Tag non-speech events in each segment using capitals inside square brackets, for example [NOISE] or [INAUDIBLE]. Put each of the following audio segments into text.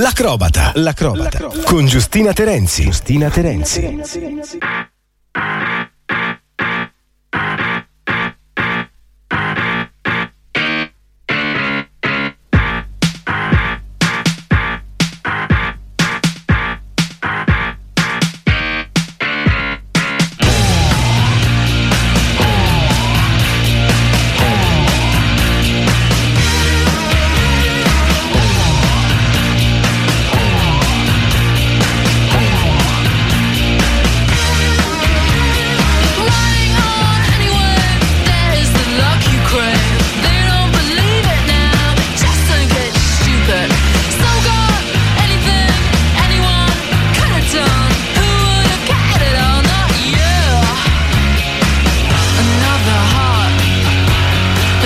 L'acrobata. L'acrobata. Con Giustina Terenzi. Giustina Terenzi.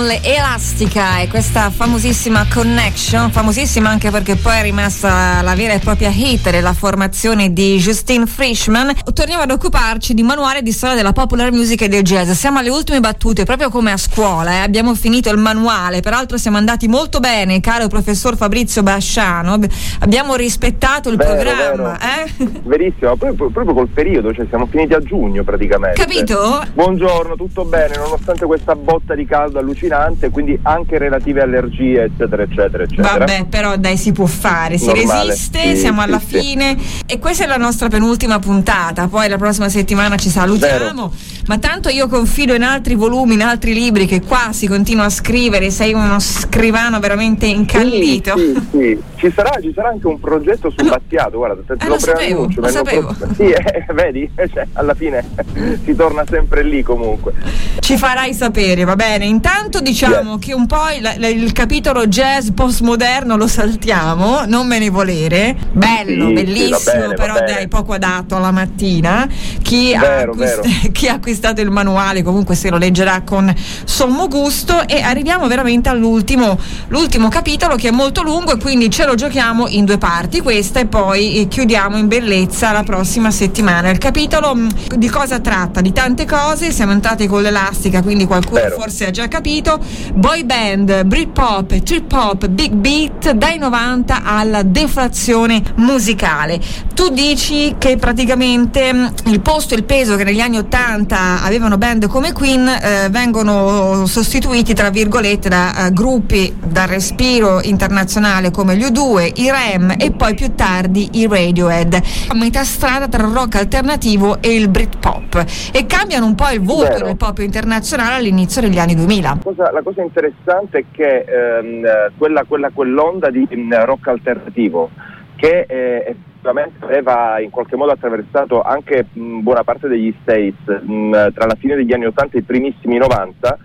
fantastica e questa famosissima connection, famosissima anche perché poi è rimasta la vera e propria hit della formazione di Justine Frischman. Torniamo ad occuparci di manuale di storia della popular music e del jazz. Siamo alle ultime battute, proprio come a scuola, eh. abbiamo finito il manuale, peraltro siamo andati molto bene, caro professor Fabrizio Basciano, abbiamo rispettato il vero, programma. Vero. Eh? [LAUGHS] Verissimo, proprio, proprio col periodo, cioè siamo finiti a giugno praticamente. Capito? Buongiorno, tutto bene, nonostante questa botta di caldo allucinante, quindi anche relative allergie, eccetera, eccetera, eccetera. Vabbè, però dai, si può fare, si Normale. resiste, sì, siamo alla sì. fine e questa è la nostra penultima puntata, poi la prossima settimana ci salutiamo, Vero. ma tanto io confido in altri volumi, in altri libri che qua si continua a scrivere, sei uno scrivano veramente incallito. Sì, sì, [LAUGHS] Ci, sarà, ci sarà anche un progetto su no. Battiato, guarda, te, eh, lo, lo sapevo, lo sapevo. Pro... Sì, eh, [LAUGHS] vedi, cioè, alla fine [LAUGHS] si torna sempre lì comunque. Ci farai sapere, va bene. Intanto diciamo yeah. che un po' il, il, capitolo jazz postmoderno lo saltiamo, non me ne volere. Bello, sì, bellissimo, sì, bene, però dai, poco adatto alla mattina. Chi, vero, ha acquist- [LAUGHS] chi, ha acquistato il manuale comunque se lo leggerà con sommo gusto e arriviamo veramente all'ultimo l'ultimo capitolo che è molto lungo e quindi ce lo giochiamo in due parti, questa e poi chiudiamo in bellezza la prossima settimana. Il capitolo mm, di cosa tratta? Di tante cose, siamo entrati con l'elastica, quindi qualcuno vero. forse ha già capito. Boy band, Britpop, trip hop, big beat dai 90 alla deflazione musicale. Tu dici che praticamente mm, il posto e il peso che negli anni 80 avevano band come Queen eh, vengono sostituiti tra virgolette da uh, gruppi dal respiro internazionale come gli U2, i REM e poi più tardi i Radiohead. A metà strada tra il rock alternativo e il Britpop e cambiano un po' il volto del pop internazionale all'inizio degli anni 2000. La cosa, la cosa interessante è che ehm, quella, quella, quell'onda di mm, rock alternativo che eh, effettivamente aveva in qualche modo attraversato anche mh, mm, buona parte degli States mh, mm, tra la fine degli anni 80 e i primissimi 90,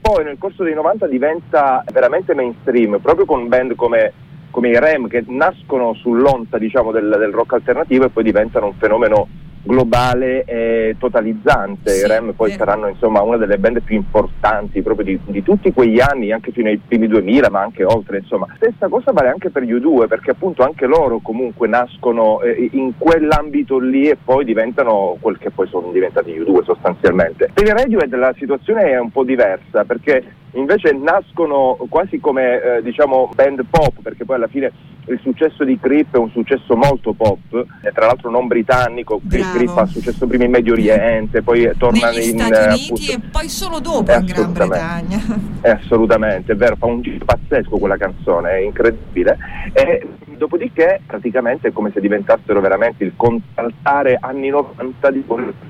poi nel corso dei 90 diventa veramente mainstream, proprio con band come, come i REM che nascono sull'onta diciamo, del, del rock alternativo e poi diventano un fenomeno globale e totalizzante. Sì, I Rem poi saranno insomma una delle band più importanti proprio di, di, tutti quegli anni, anche fino ai primi 2000, ma anche oltre. Insomma, stessa cosa vale anche per gli U2 perché appunto anche loro comunque nascono eh, in quell'ambito lì e poi diventano quel che poi sono diventati gli U2 sostanzialmente. Per i Radiohead la situazione è un po' diversa perché invece nascono quasi come eh, diciamo band pop perché poi alla fine il successo di Creep è un successo molto pop e tra l'altro non britannico Bravo. Creep ha successo prima in Medio Oriente poi torna negli in Stati eh, Uniti appunto, e poi solo dopo in Gran Bretagna. È [LAUGHS] assolutamente è vero fa un giro pazzesco quella canzone è incredibile. E dopodiché praticamente è come se diventassero veramente il contraltare anni 90 di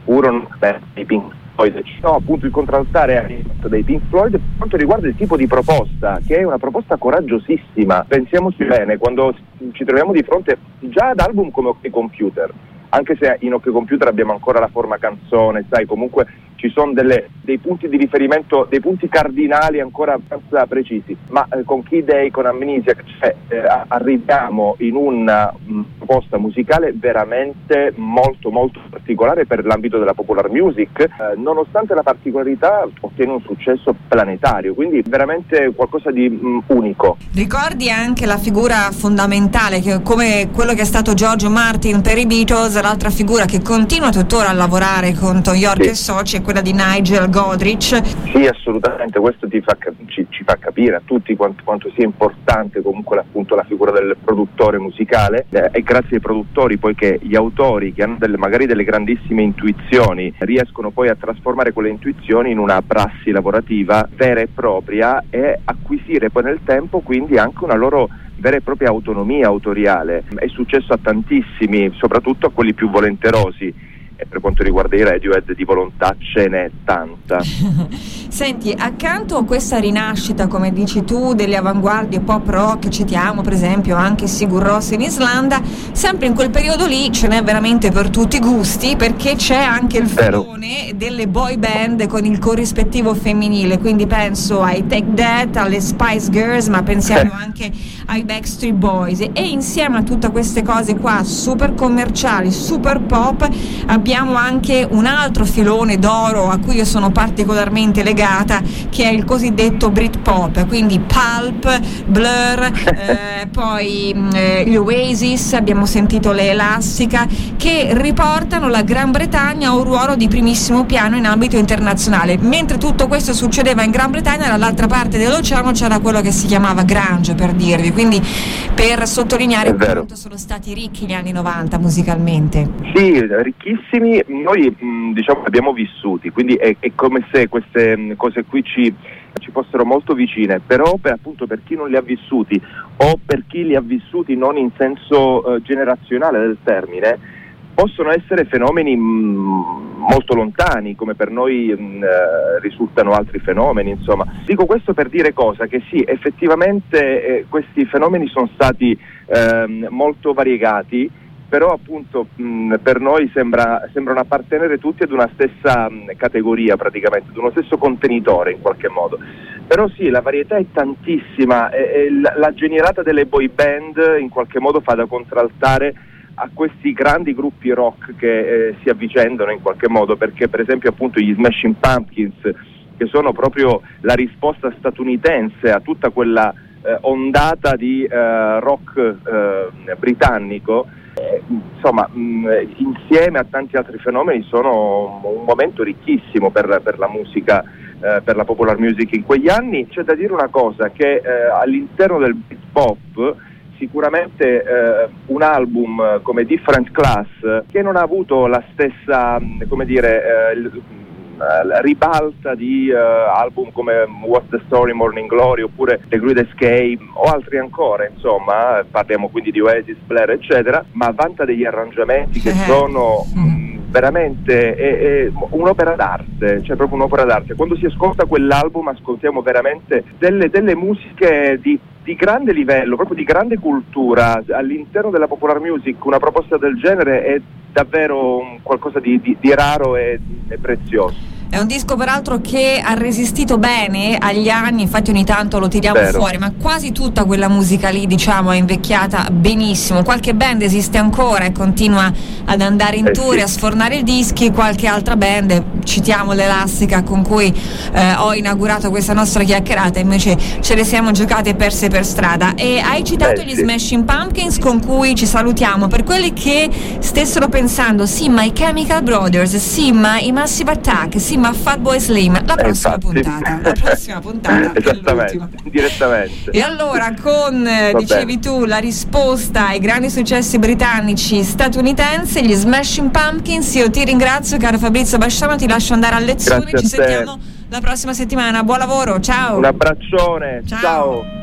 furono i Pink Floyd. No, appunto il contraltare dei Pink Floyd per quanto riguarda il tipo di proposta, che è una proposta coraggiosissima. Pensiamoci bene, quando ci troviamo di fronte già ad album come OK Computer, anche se in OK Computer abbiamo ancora la forma canzone, sai, comunque ci sono delle, dei punti di riferimento, dei punti cardinali ancora abbastanza precisi, ma eh, con Key Day, con Amnesiac, cioè, eh, arriviamo in una mh, mm, proposta musicale veramente molto molto particolare per l'ambito della popular music, eh, nonostante la particolarità ottiene un successo planetario, quindi veramente qualcosa di mh, mm, unico. Ricordi anche la figura fondamentale, che, come quello che è stato Giorgio Martin per i Beatles, l'altra figura che continua tuttora a lavorare con Tom York sì. e soci, quella di Nigel Godrich. Sì, assolutamente, questo fa, ci, ci, fa capire a tutti quanto, quanto sia importante comunque appunto la figura del produttore musicale eh, e grazie ai produttori poiché gli autori che hanno delle, magari delle grandissime intuizioni riescono poi a trasformare quelle intuizioni in una prassi lavorativa vera e propria e acquisire poi nel tempo quindi anche una loro vera e propria autonomia autoriale. È successo a tantissimi, soprattutto a quelli più volenterosi e per quanto riguarda i Radiohead di volontà ce n'è tanta. [LAUGHS] Senti, accanto a questa rinascita, come dici tu, delle avanguardie pop rock, citiamo per esempio anche Sigur Ross in Islanda, sempre in quel periodo lì ce n'è veramente per tutti i gusti perché c'è anche il filone delle boy band con il corrispettivo femminile, quindi penso ai Take That, alle Spice Girls, ma pensiamo anche ai Backstreet Boys. E insieme a tutte queste cose qua super commerciali, super pop, abbiamo abbiamo anche un altro filone d'oro a cui io sono particolarmente legata che è il cosiddetto Britpop, quindi Pulp, Blur, [LAUGHS] eh, poi mm, eh, gli Oasis, abbiamo sentito le Elastica che riportano la Gran Bretagna a un ruolo di primissimo piano in ambito internazionale. Mentre tutto questo succedeva in Gran Bretagna, dall'altra parte dell'oceano c'era quello che si chiamava grunge per dirvi, quindi per sottolineare quanto sono stati ricchi gli anni 90 musicalmente. Sì, ricchissimi temi noi mh, diciamo abbiamo vissuti, quindi è, è come se queste mh, cose qui ci, ci, fossero molto vicine, però per, appunto per chi non li ha vissuti o per chi li ha vissuti non in senso uh, generazionale del termine, possono essere fenomeni mh, molto lontani, come per noi mh, eh, risultano altri fenomeni. Insomma. Dico questo per dire cosa? Che sì, effettivamente eh, questi fenomeni sono stati eh, molto variegati però appunto mh, per noi sembra, sembrano appartenere tutti ad una stessa mh, categoria praticamente, ad uno stesso contenitore in qualche modo. Però sì, la varietà è tantissima e, e la, la genialata delle boy band in qualche modo fa da contraltare a questi grandi gruppi rock che eh, si avvicendano in qualche modo, perché per esempio appunto gli Smashing Pumpkins, che sono proprio la risposta statunitense a tutta quella eh, ondata di eh, rock eh, britannico, insomma, mh, mm, insieme a tanti altri fenomeni sono un momento ricchissimo per, per la musica, eh, per la popular music in quegli anni. C'è da dire una cosa, che eh, all'interno del pop sicuramente eh, un album come Different Class che non ha avuto la stessa, mm, come dire, eh, uh, ribalta di uh, album come What's the Story, Morning Glory oppure The Great Escape o altri ancora, insomma, parliamo quindi di Oasis, Blair eccetera, ma vanta degli arrangiamenti che eh. sono mh, mm, veramente è, è un'opera d'arte, cioè proprio un'opera d'arte. Quando si ascolta quell'album ascoltiamo veramente delle, delle musiche di di grande livello, proprio di grande cultura all'interno della popular music, una proposta del genere è davvero qualcosa di, di, di raro e, e prezioso. È un disco peraltro che ha resistito bene agli anni, infatti ogni tanto lo tiriamo Vero. fuori, ma quasi tutta quella musica lì diciamo è invecchiata benissimo. Qualche band esiste ancora e continua ad andare in Eh, tour sì. e a sfornare i dischi, qualche altra band, citiamo l'Elastica con cui eh, ho inaugurato questa nostra chiacchierata, invece ce le siamo giocate e perse per strada. E hai citato Eh, gli sì. Smashing Pumpkins con cui ci salutiamo. Per quelli che stessero pensando, sì, ma i Chemical Brothers, sì, ma i Massive Attack, sì, ma Fatboy Slim, la Eh, prossima infatti. puntata. La prossima puntata. [LAUGHS] Esattamente, direttamente. E allora con, eh, Va dicevi tu, la risposta ai grandi successi britannici statunitensi, gli Smashing Pumpkins, io ti ringrazio caro Fabrizio Basciano, ti lascio andare a lezione, Grazie ci a sentiamo la prossima settimana, buon lavoro, ciao! Un abbracciao, Ciao. ciao.